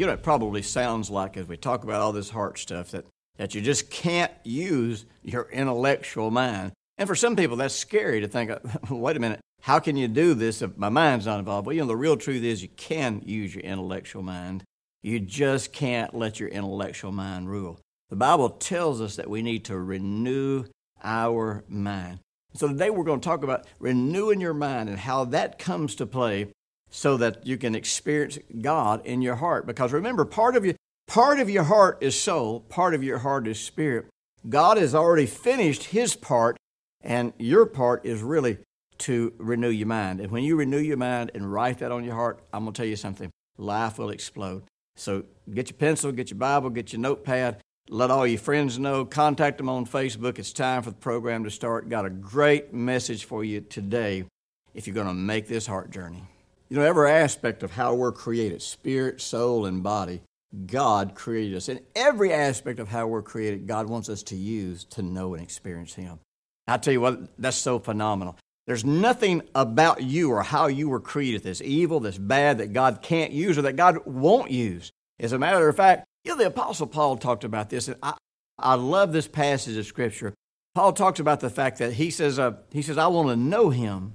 You know, it probably sounds like as we talk about all this heart stuff that, that you just can't use your intellectual mind. And for some people, that's scary to think, wait a minute, how can you do this if my mind's not involved? Well, you know, the real truth is you can use your intellectual mind. You just can't let your intellectual mind rule. The Bible tells us that we need to renew our mind. So today we're going to talk about renewing your mind and how that comes to play so that you can experience God in your heart. Because remember, part of your part of your heart is soul, part of your heart is spirit. God has already finished his part, and your part is really to renew your mind. And when you renew your mind and write that on your heart, I'm going to tell you something life will explode. So get your pencil, get your Bible, get your notepad, let all your friends know, contact them on Facebook. It's time for the program to start. Got a great message for you today if you're going to make this heart journey. You know, every aspect of how we're created spirit, soul, and body God created us. And every aspect of how we're created, God wants us to use to know and experience Him. I tell you what, that's so phenomenal. There's nothing about you or how you were created that's evil, that's bad, that God can't use or that God won't use. As a matter of fact, you know, the Apostle Paul talked about this, and I, I love this passage of Scripture. Paul talks about the fact that he says, uh, he says, I want to know him.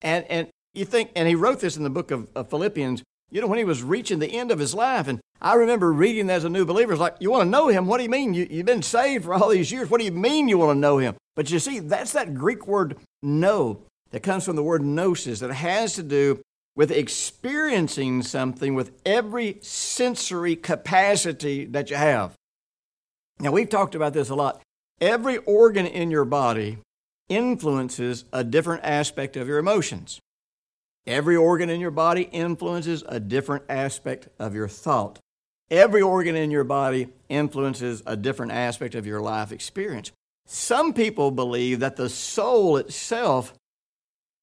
And, and you think, and he wrote this in the book of, of Philippians, you know, when he was reaching the end of his life. And I remember reading as a new believer, it's like, you want to know him? What do you mean? You, you've been saved for all these years. What do you mean you want to know him? But you see, that's that Greek word know that comes from the word gnosis that has to do with experiencing something with every sensory capacity that you have. Now, we've talked about this a lot. Every organ in your body influences a different aspect of your emotions. Every organ in your body influences a different aspect of your thought. Every organ in your body influences a different aspect of your life experience. Some people believe that the soul itself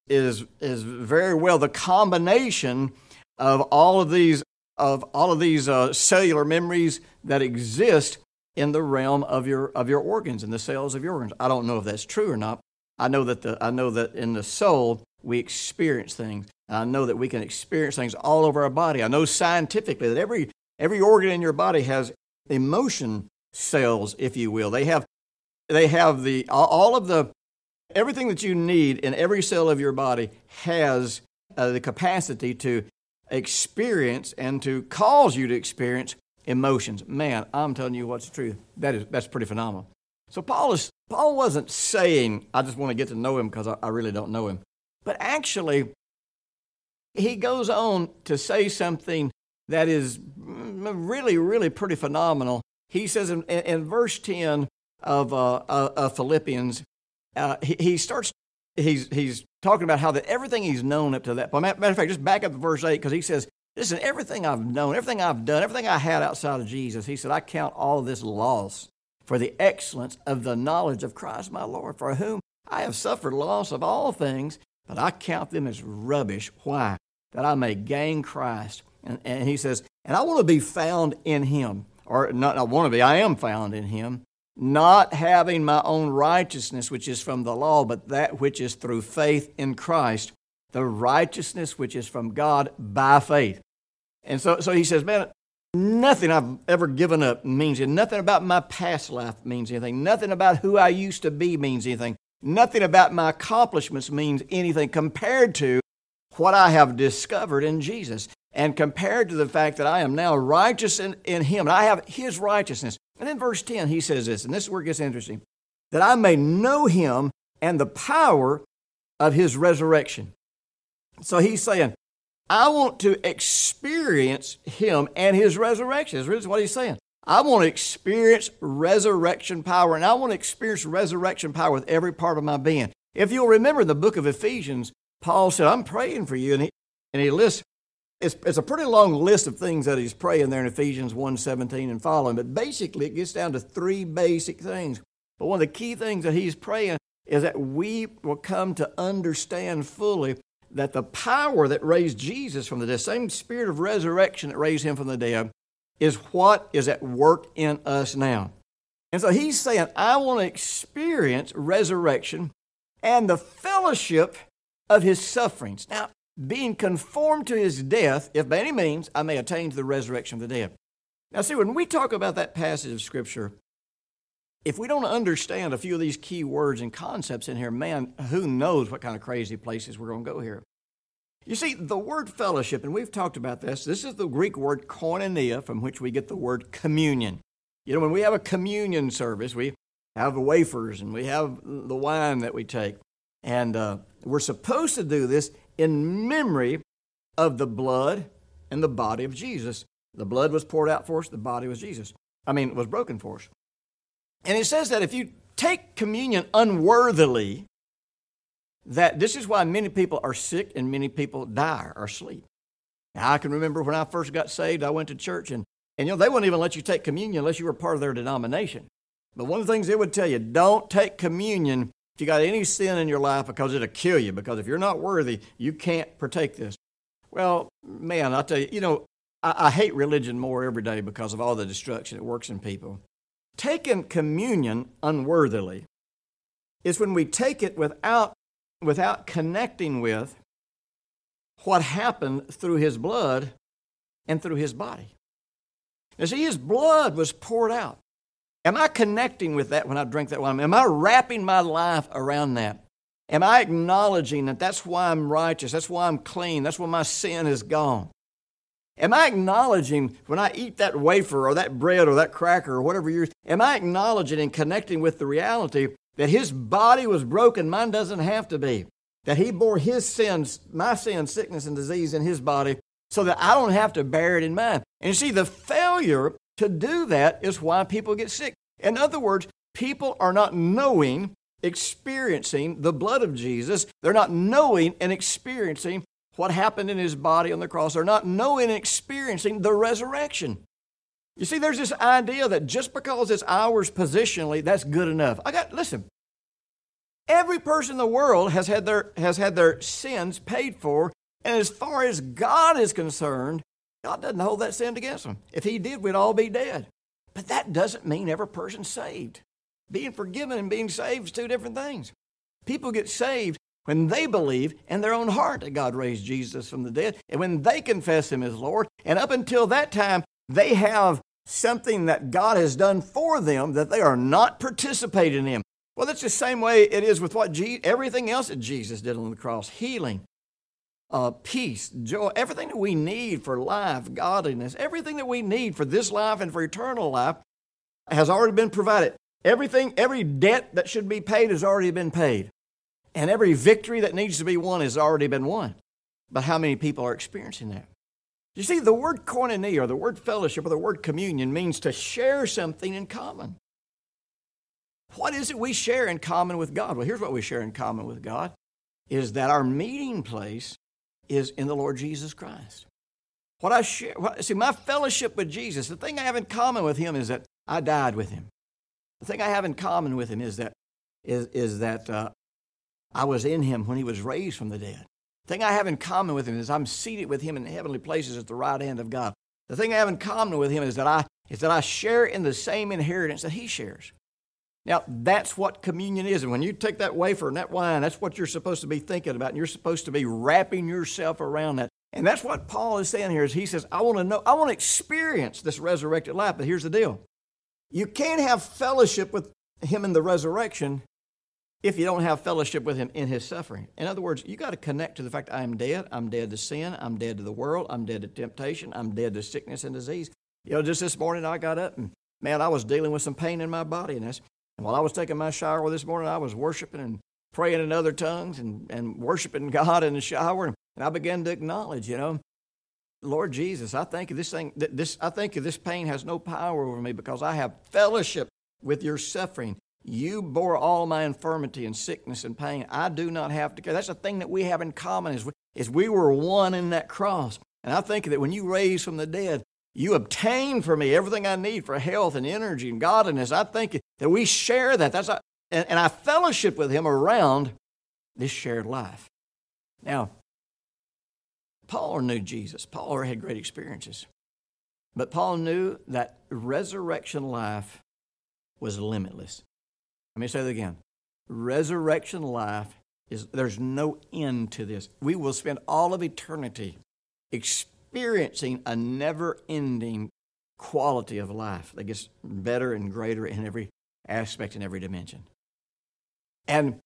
is, is very well the combination of all of these, of all of these uh, cellular memories that exist in the realm of your, of your organs and the cells of your organs. I don't know if that's true or not. I know that, the, I know that in the soul, we experience things. I know that we can experience things all over our body. I know scientifically that every, every organ in your body has emotion cells, if you will. They have, they have the, all of the Everything that you need in every cell of your body has uh, the capacity to experience and to cause you to experience emotions. Man, I'm telling you what's the truth. That is, that's pretty phenomenal. So Paul, is, Paul wasn't saying, I just want to get to know him because I, I really don't know him. But actually, he goes on to say something that is really, really pretty phenomenal. He says in, in verse 10 of, uh, uh of Philippians, uh, he, he starts, he's, he's talking about how that everything he's known up to that point. Matter of fact, just back up to verse 8 because he says, Listen, everything I've known, everything I've done, everything I had outside of Jesus, he said, I count all this loss for the excellence of the knowledge of Christ my Lord, for whom I have suffered loss of all things, but I count them as rubbish. Why? That I may gain Christ. And, and he says, and I want to be found in him. Or not I want to be, I am found in him, not having my own righteousness, which is from the law, but that which is through faith in Christ, the righteousness which is from God by faith. And so, so he says, Man, nothing I've ever given up means anything. Nothing about my past life means anything. Nothing about who I used to be means anything. Nothing about my accomplishments means anything compared to what I have discovered in Jesus and compared to the fact that I am now righteous in, in Him and I have His righteousness. And in verse 10, he says this, and this is where it gets interesting that I may know him and the power of his resurrection. So he's saying, I want to experience him and his resurrection. This is what he's saying. I want to experience resurrection power, and I want to experience resurrection power with every part of my being. If you'll remember in the book of Ephesians, Paul said, I'm praying for you, and he, and he lists it's, it's a pretty long list of things that he's praying there in Ephesians 1 17 and following, but basically it gets down to three basic things. But one of the key things that he's praying is that we will come to understand fully that the power that raised Jesus from the dead, same spirit of resurrection that raised him from the dead, is what is at work in us now. And so he's saying, I want to experience resurrection and the fellowship of his sufferings. Now, being conformed to his death, if by any means I may attain to the resurrection of the dead. Now, see, when we talk about that passage of Scripture, if we don't understand a few of these key words and concepts in here, man, who knows what kind of crazy places we're going to go here. You see, the word fellowship, and we've talked about this, this is the Greek word koinonia, from which we get the word communion. You know, when we have a communion service, we have the wafers and we have the wine that we take. And uh, we're supposed to do this in memory of the blood and the body of Jesus. The blood was poured out for us, the body was Jesus. I mean, it was broken for us. And it says that if you take communion unworthily, that this is why many people are sick and many people die or sleep. Now, I can remember when I first got saved, I went to church and, and you know, they wouldn't even let you take communion unless you were part of their denomination. But one of the things they would tell you, don't take communion if you got any sin in your life because it'll kill you. Because if you're not worthy, you can't partake this. Well, man, I tell you, you know, I, I hate religion more every day because of all the destruction it works in people. Taking communion unworthily is when we take it without, without connecting with what happened through his blood and through his body. Now, see, his blood was poured out. Am I connecting with that when I drink that wine? Am I wrapping my life around that? Am I acknowledging that that's why I'm righteous? That's why I'm clean? That's why my sin is gone? Am I acknowledging when I eat that wafer or that bread or that cracker or whatever you're, am I acknowledging and connecting with the reality that his body was broken, mine doesn't have to be? That he bore his sins, my sin, sickness, and disease in his body so that I don't have to bear it in mine. And you see, the failure to do that is why people get sick. In other words, people are not knowing, experiencing the blood of Jesus. They're not knowing and experiencing what happened in his body on the cross. They're not knowing and experiencing the resurrection. You see, there's this idea that just because it's ours positionally, that's good enough. I got, listen, every person in the world has had their, has had their sins paid for, and as far as God is concerned, God doesn't hold that sin against them. If He did, we'd all be dead. But that doesn't mean every person's saved. Being forgiven and being saved is two different things. People get saved when they believe in their own heart that God raised Jesus from the dead, and when they confess Him as Lord, and up until that time, they have something that God has done for them that they are not participating in. Well, that's the same way it is with what Je- everything else that Jesus did on the cross healing, uh, peace, joy, everything that we need for life, godliness, everything that we need for this life and for eternal life has already been provided. Everything, every debt that should be paid has already been paid. And every victory that needs to be won has already been won. But how many people are experiencing that? You see, the word koinonia or the word fellowship or the word communion means to share something in common. What is it we share in common with God? Well, here's what we share in common with God is that our meeting place is in the Lord Jesus Christ. What I share, what, see, my fellowship with Jesus, the thing I have in common with Him is that I died with Him. The thing I have in common with Him is that, is, is that uh, I was in him when he was raised from the dead. The thing I have in common with him is I'm seated with him in heavenly places at the right hand of God. The thing I have in common with him is that I, is that I share in the same inheritance that he shares. Now, that's what communion is. And when you take that wafer and that wine, that's what you're supposed to be thinking about. And you're supposed to be wrapping yourself around that. And that's what Paul is saying here is he says, I want to know, I want to experience this resurrected life. But here's the deal. You can't have fellowship with him in the resurrection if you don't have fellowship with him in his suffering. In other words, you got to connect to the fact I am dead. I'm dead to sin. I'm dead to the world. I'm dead to temptation. I'm dead to sickness and disease. You know, just this morning I got up and man, I was dealing with some pain in my body. And, that's, and while I was taking my shower this morning, I was worshiping and praying in other tongues and, and worshiping God in the shower. And I began to acknowledge, you know, Lord Jesus, I think this thing, this, I think this pain has no power over me because I have fellowship with your suffering. You bore all my infirmity and sickness and pain. I do not have to care. That's the thing that we have in common is we, is we were one in that cross. And I think that when you raise from the dead, you obtain for me everything I need for health and energy and godliness. I think that we share that. That's a, and, and I fellowship with him around this shared life. Now, Paul knew Jesus. Paul had great experiences. But Paul knew that resurrection life was limitless. Let me say that again. Resurrection life is there's no end to this. We will spend all of eternity experiencing a never-ending quality of life that gets better and greater in every aspect and every dimension. And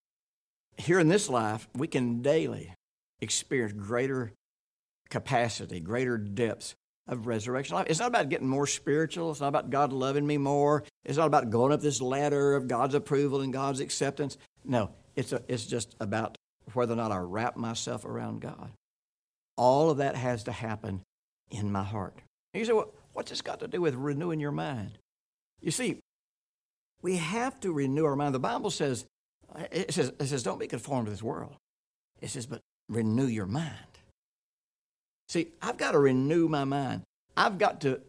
here in this life, we can daily experience greater capacity, greater depths of resurrection life. It's not about getting more spiritual. It's not about God loving me more. It's not about going up this ladder of God's approval and God's acceptance. No, it's, a, it's just about whether or not I wrap myself around God. All of that has to happen in my heart. And you say, well, what's this got to do with renewing your mind? You see, we have to renew our mind. The Bible says, it says, it says, don't be conformed to this world. It says, but renew your mind. See, I've got to renew my mind. I've got to,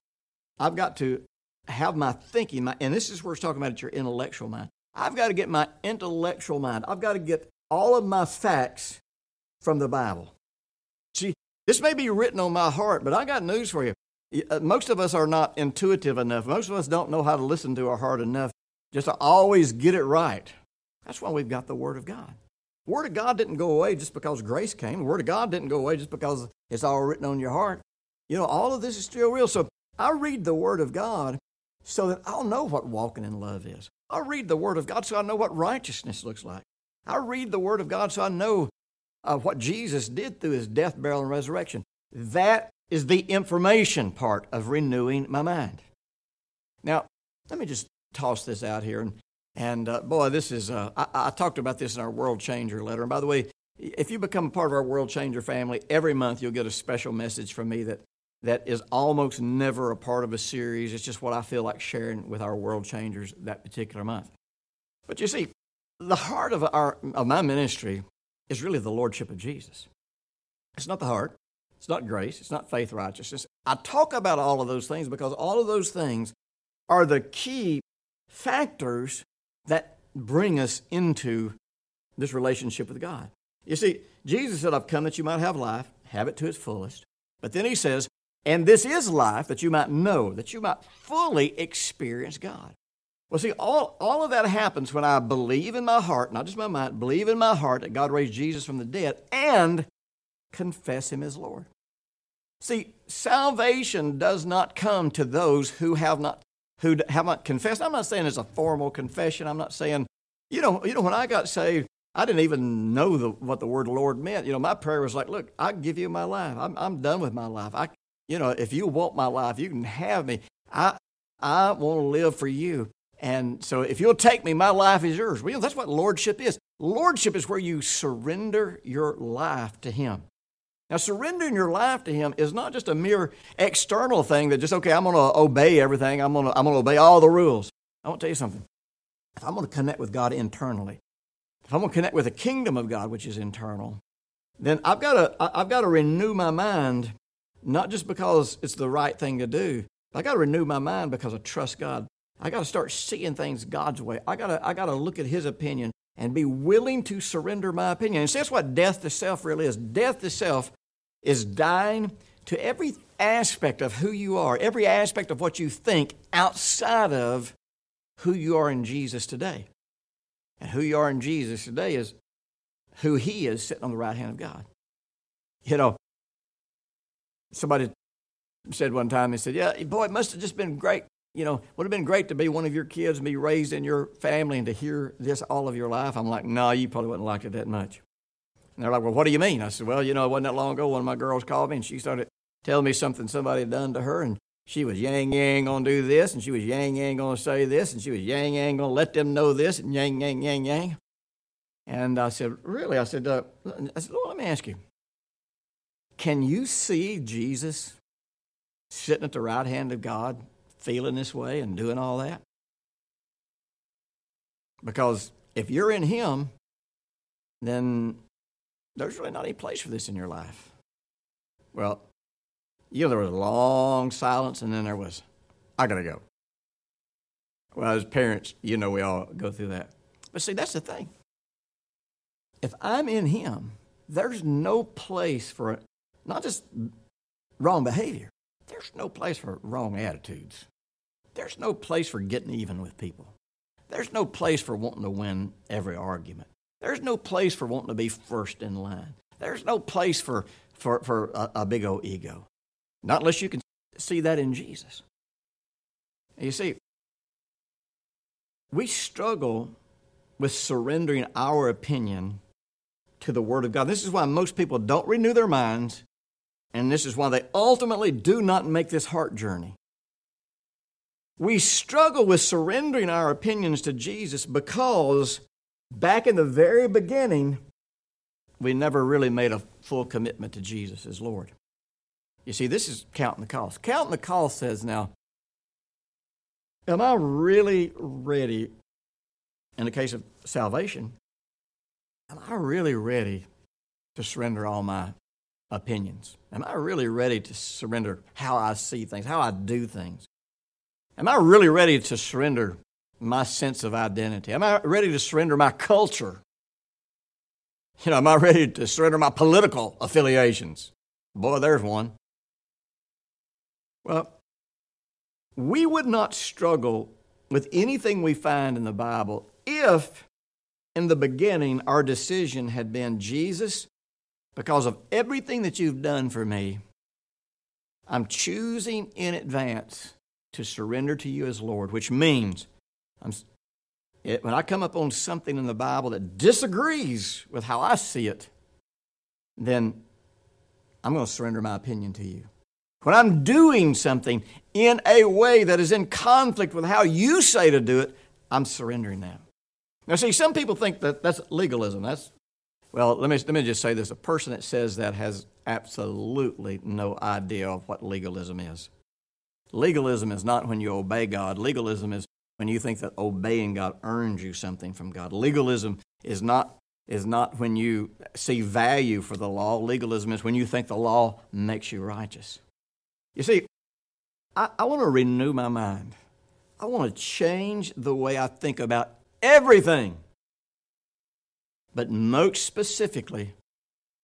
I've got to have my thinking, my, and this is where it's talking about your intellectual mind. I've got to get my intellectual mind. I've got to get all of my facts from the Bible. See, this may be written on my heart, but I got news for you. Uh, most of us are not intuitive enough. Most of us don't know how to listen to our heart enough just to always get it right. That's why we've got the Word of God. Word of God didn't go away just because grace came. The Word of God didn't go away just because it's all written on your heart. You know, all of this is still real. So I read the Word of God so that I'll know what walking in love is. I read the Word of God so I know what righteousness looks like. I read the Word of God so I know uh, what Jesus did through his death, burial, and resurrection. That is the information part of renewing my mind. Now, let me just toss this out here. And, and uh, boy, this is, uh, I, I talked about this in our World Changer letter. And by the way, if you become a part of our World Changer family, every month you'll get a special message from me that, that is almost never a part of a series. It's just what I feel like sharing with our World Changers that particular month. But you see, the heart of, our, of my ministry is really the Lordship of Jesus. It's not the heart, it's not grace, it's not faith righteousness. I talk about all of those things because all of those things are the key factors that bring us into this relationship with God. You see, Jesus said, I've come that you might have life, have it to its fullest. But then he says, and this is life that you might know, that you might fully experience God. Well, see, all, all of that happens when I believe in my heart, not just my mind, believe in my heart that God raised Jesus from the dead and confess Him as Lord. See, salvation does not come to those who have not who have not confessed. I'm not saying it's a formal confession. I'm not saying, you know, you know, when I got saved, I didn't even know the, what the word Lord meant. You know, my prayer was like, look, I give you my life. I'm, I'm done with my life. I, you know, if you want my life, you can have me. I, I want to live for you. And so if you'll take me, my life is yours. Well, that's what lordship is. Lordship is where you surrender your life to Him. Now, surrendering your life to Him is not just a mere external thing that just, okay, I'm going to obey everything, I'm going to, I'm going to obey all the rules. I want to tell you something. If I'm going to connect with God internally, if I'm going to connect with the kingdom of God, which is internal, then I've got to, I've got to renew my mind, not just because it's the right thing to do, but I've got to renew my mind because I trust God. I got to start seeing things God's way. I got to I got to look at His opinion and be willing to surrender my opinion. And that's what death to self really is. Death to self is dying to every aspect of who you are, every aspect of what you think outside of who you are in Jesus today. And who you are in Jesus today is who He is sitting on the right hand of God. You know, somebody said one time, he said, Yeah, boy, it must have just been great you know, would have been great to be one of your kids and be raised in your family and to hear this all of your life. I'm like, no, you probably wouldn't like it that much. And they're like, well, what do you mean? I said, well, you know, it wasn't that long ago one of my girls called me and she started telling me something somebody had done to her and she was yang yang gonna do this and she was yang yang gonna say this and she was yang yang gonna let them know this and yang yang yang yang. And I said, really? I said, uh, I said, Lord, let me ask you, can you see Jesus sitting at the right hand of God feeling this way and doing all that? Because if you're in Him, then there's really not any place for this in your life. Well, You know, there was a long silence, and then there was, I gotta go. Well, as parents, you know we all go through that. But see, that's the thing. If I'm in Him, there's no place for not just wrong behavior, there's no place for wrong attitudes. There's no place for getting even with people. There's no place for wanting to win every argument. There's no place for wanting to be first in line. There's no place for, for, for a, a big old ego. Not unless you can see that in Jesus. You see, we struggle with surrendering our opinion to the Word of God. This is why most people don't renew their minds, and this is why they ultimately do not make this heart journey. We struggle with surrendering our opinions to Jesus because back in the very beginning, we never really made a full commitment to Jesus as Lord. You see, this is counting the cost. Counting the cost says now, am I really ready, in the case of salvation, am I really ready to surrender all my opinions? Am I really ready to surrender how I see things, how I do things? Am I really ready to surrender my sense of identity? Am I ready to surrender my culture? You know, am I ready to surrender my political affiliations? Boy, there's one. Well, we would not struggle with anything we find in the Bible if, in the beginning, our decision had been Jesus, because of everything that you've done for me, I'm choosing in advance to surrender to you as Lord, which means it, when I come up on something in the Bible that disagrees with how I see it, then I'm going to surrender my opinion to you. When I'm doing something in a way that is in conflict with how you say to do it, I'm surrendering that. Now, see, some people think that that's legalism. That's well, let me, let me just say this. A person that says that has absolutely no idea of what legalism is. Legalism is not when you obey God. Legalism is when you think that obeying God earns you something from God. Legalism is not, is not when you see value for the law. Legalism is when you think the law makes you righteous. You see, I, I want to renew my mind. I want to change the way I think about everything. But most specifically,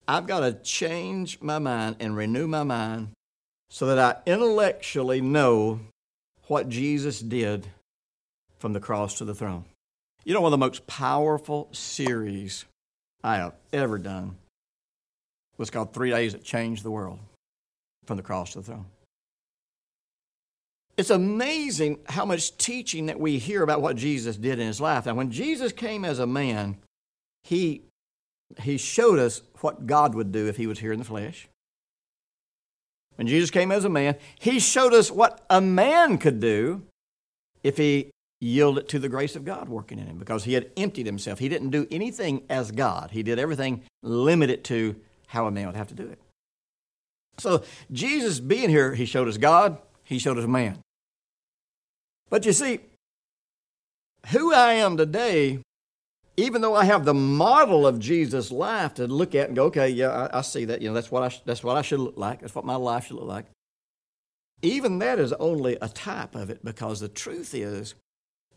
I've got to change my mind and renew my mind so that I intellectually know what Jesus did from the cross to the throne. You know, one of the most powerful series I have ever done was called Three Days That Changed the World from the cross to the throne. It's amazing how much teaching that we hear about what Jesus did in his life. Now, when Jesus came as a man, he, he showed us what God would do if he was here in the flesh. When Jesus came as a man, he showed us what a man could do if he yielded to the grace of God working in him because he had emptied himself. He didn't do anything as God, he did everything limited to how a man would have to do it. So, Jesus being here, he showed us God, he showed us man. But you see, who I am today even though I have the model of Jesus' life to look at and go, okay, yeah, I, I see that. You know, that's what I that's what I should look like. That's what my life should look like. Even that is only a type of it because the truth is,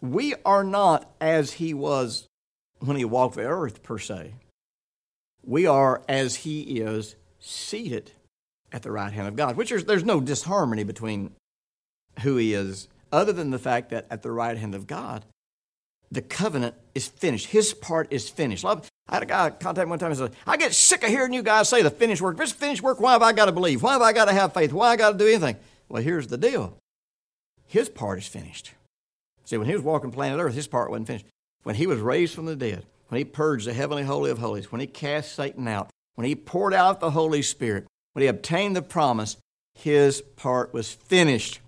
we are not as he was when he walked the earth per se. We are as he is seated at the right hand of God, which is, there's no disharmony between who he is, other than the fact that at the right hand of God, the covenant is finished. His part is finished. I had a guy contact one time and said, I get sick of hearing you guys say the finished work. If it's finished work, why have I got to believe? Why have I got to have faith? Why I got to do anything? Well, here's the deal. His part is finished. See, when he was walking planet Earth, his part wasn't finished. When he was raised from the dead, when he purged the heavenly holy of holies, when he cast Satan out, when he poured out the Holy Spirit, when he obtained the promise, his part was finished.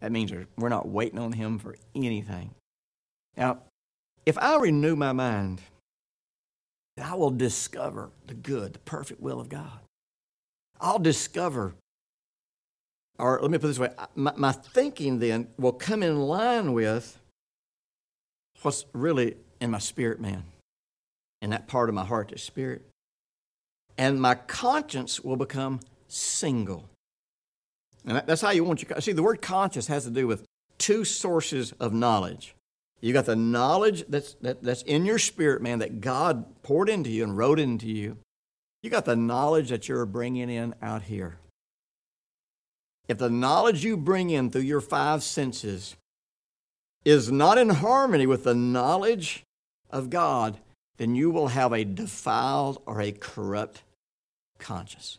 That means we're not waiting on him for anything. Now, if I renew my mind, I will discover the good, the perfect will of God. I'll discover, or let me put this way my, my thinking then will come in line with what's really in my spirit, man, in that part of my heart that's spirit. And my conscience will become single. And that's how you want your. See, the word conscience has to do with two sources of knowledge. You got the knowledge that's, that, that's in your spirit, man, that God poured into you and wrote into you. You got the knowledge that you're bringing in out here. If the knowledge you bring in through your five senses is not in harmony with the knowledge of God, then you will have a defiled or a corrupt conscience.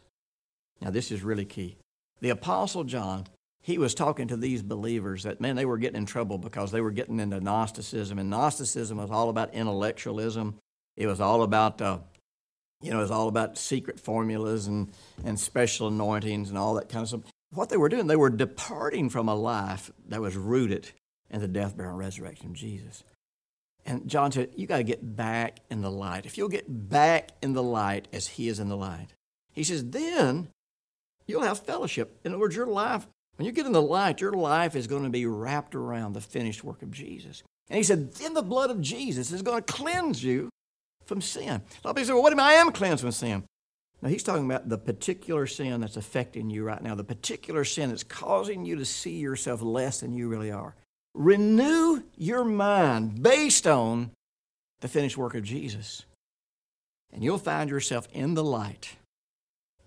Now, this is really key. The Apostle John, he was talking to these believers that, man, they were getting in trouble because they were getting into Gnosticism. And Gnosticism was all about intellectualism, it was all about. Uh, you know, it was all about secret formulas and, and special anointings and all that kind of stuff. What they were doing, they were departing from a life that was rooted in the death, burial, and resurrection of Jesus. And John said, You got to get back in the light. If you'll get back in the light as He is in the light, He says, then you'll have fellowship. In other words, your life, when you get in the light, your life is going to be wrapped around the finished work of Jesus. And He said, Then the blood of Jesus is going to cleanse you from sin. A lot of people say, Well, what do I am cleansed from sin? Now, he's talking about the particular sin that's affecting you right now, the particular sin that's causing you to see yourself less than you really are. Renew your mind based on the finished work of Jesus. And you'll find yourself in the light.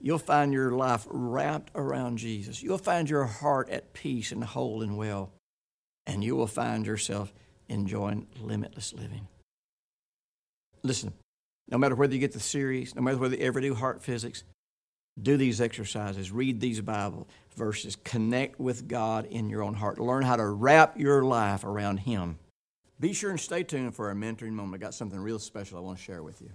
You'll find your life wrapped around Jesus. You'll find your heart at peace and whole and well. And you will find yourself enjoying limitless living. Listen, no matter whether you get the series, no matter whether you ever do heart physics, do these exercises, read these Bible verses, connect with God in your own heart, learn how to wrap your life around Him. Be sure and stay tuned for our mentoring moment. I got something real special I want to share with you.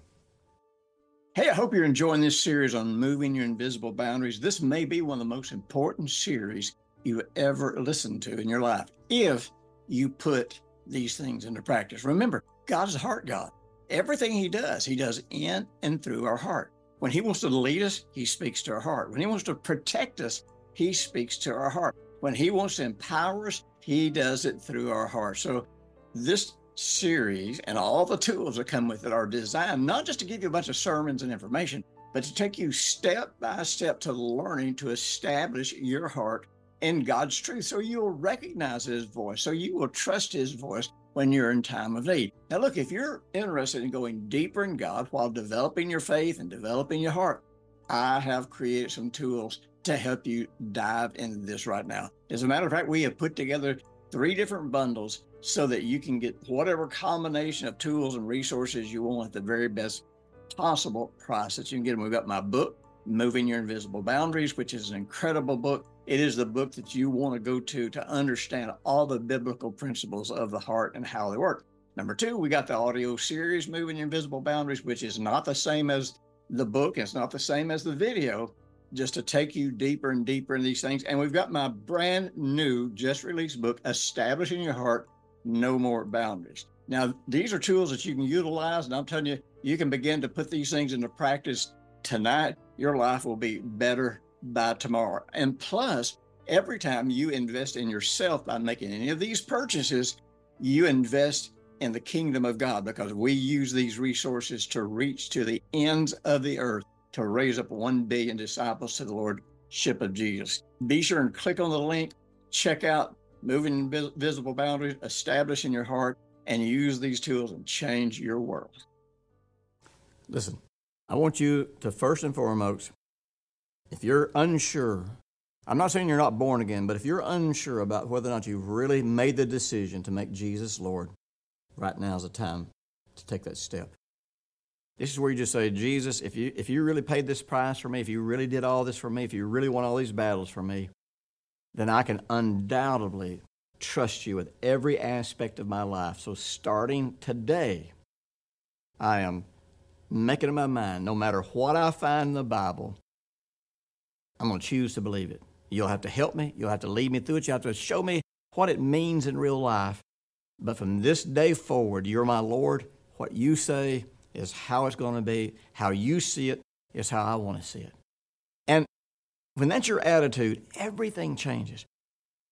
Hey, I hope you're enjoying this series on moving your invisible boundaries. This may be one of the most important series you ever listened to in your life if you put these things into practice. Remember, God is a heart God. Everything He does, He does in and through our heart. When He wants to lead us, He speaks to our heart. When He wants to protect us, He speaks to our heart. When He wants to empower us, He does it through our heart. So, this series and all the tools that come with it are designed not just to give you a bunch of sermons and information, but to take you step by step to learning to establish your heart in God's truth so you'll recognize His voice, so you will trust His voice, when you're in time of need. Now, look, if you're interested in going deeper in God while developing your faith and developing your heart, I have created some tools to help you dive into this right now. As a matter of fact, we have put together three different bundles so that you can get whatever combination of tools and resources you want at the very best possible price that you can get them. We've got my book, Moving Your Invisible Boundaries, which is an incredible book it is the book that you want to go to to understand all the biblical principles of the heart and how they work. Number two, we got the audio series, Moving Your Invisible Boundaries, which is not the same as the book. It's not the same as the video, just to take you deeper and deeper in these things. And we've got my brand new, just released book, Establishing Your Heart, No More Boundaries. Now, these are tools that you can utilize, and I'm telling you, you can begin to put these things into practice tonight. Your life will be better by tomorrow. And plus, every time you invest in yourself by making any of these purchases, you invest in the kingdom of God because we use these resources to reach to the ends of the earth to raise up 1 billion disciples to the Lordship of Jesus. Be sure and click on the link, check out Moving Visible Boundaries, Establishing Your Heart, and use these tools and change your world. Listen, I want you to first and foremost if you're unsure, I'm not saying you're not born again, but if you're unsure about whether or not you've really made the decision to make Jesus Lord, right now is the time to take that step. This is where you just say, Jesus, if you, if you really paid this price for me, if you really did all this for me, if you really won all these battles for me, then I can undoubtedly trust you with every aspect of my life. So starting today, I am making up my mind, no matter what I find in the Bible, I'm going to choose to believe it. You'll have to help me. You'll have to lead me through it. You have to show me what it means in real life. But from this day forward, you're my Lord. What you say is how it's going to be. How you see it is how I want to see it. And when that's your attitude, everything changes.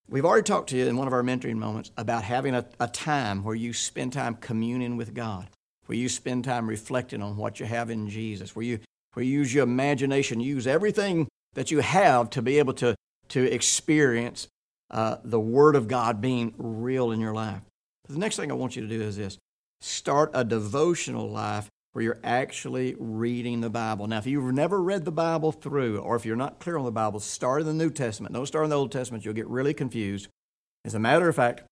We've already talked to you in one of our mentoring moments about having a, a time where you spend time communing with God, where you spend time reflecting on what you have in Jesus, where you, where you use your imagination, use everything that you have to be able to to experience uh, the Word of God being real in your life. The next thing I want you to do is this start a devotional life where you're actually reading the Bible. Now, if you've never read the Bible through, or if you're not clear on the Bible, start in the New Testament. Don't start in the Old Testament, you'll get really confused. As a matter of fact,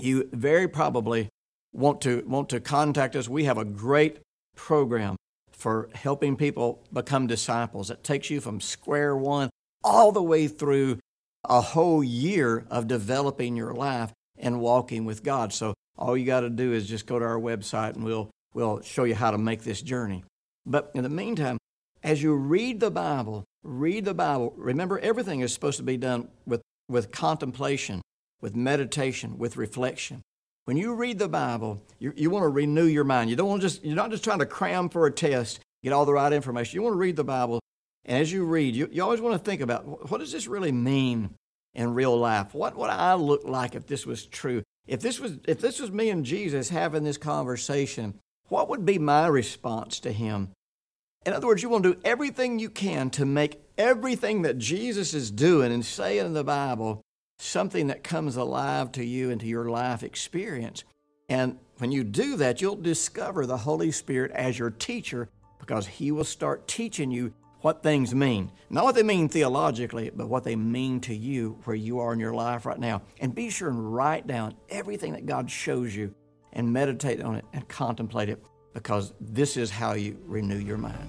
you very probably want to, want to contact us. We have a great program for helping people become disciples. It takes you from square one all the way through a whole year of developing your life and walking with God. So all you got to do is just go to our website and we'll, we'll show you how to make this journey. But in the meantime, as you read the Bible, read the Bible, remember everything is supposed to be done with, with contemplation, with meditation, with reflection. When you read the Bible, you, you want to renew your mind. You don't want to just, you're not just trying to cram for a test, get all the right information. You want to read the Bible, and as you read, you, you always want to think about what does this really mean in real life? What would I look like if this was true? If this was, if this was me and Jesus having this conversation, what would be my response to him? In other words, you want to do everything you can to make everything that Jesus is doing and saying in the Bible something that comes alive to you and to your life experience. And when you do that, you'll discover the Holy Spirit as your teacher because He will start teaching you what things mean. Not what they mean theologically, but what they mean to you where you are in your life right now. And be sure and write down everything that God shows you and meditate on it and contemplate it because this is how you renew your mind.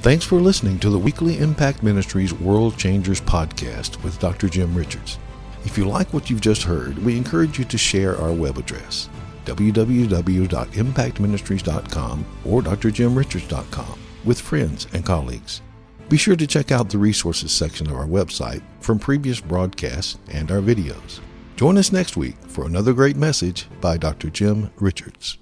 Thanks for listening to the weekly Impact Ministries World Changers podcast with Dr. Jim Richards. If you like what you've just heard, we encourage you to share our web address www.impactministries.com or drjimrichards.com with friends and colleagues. Be sure to check out the resources section of our website from previous broadcasts and our videos. Join us next week for another great message by Dr. Jim Richards.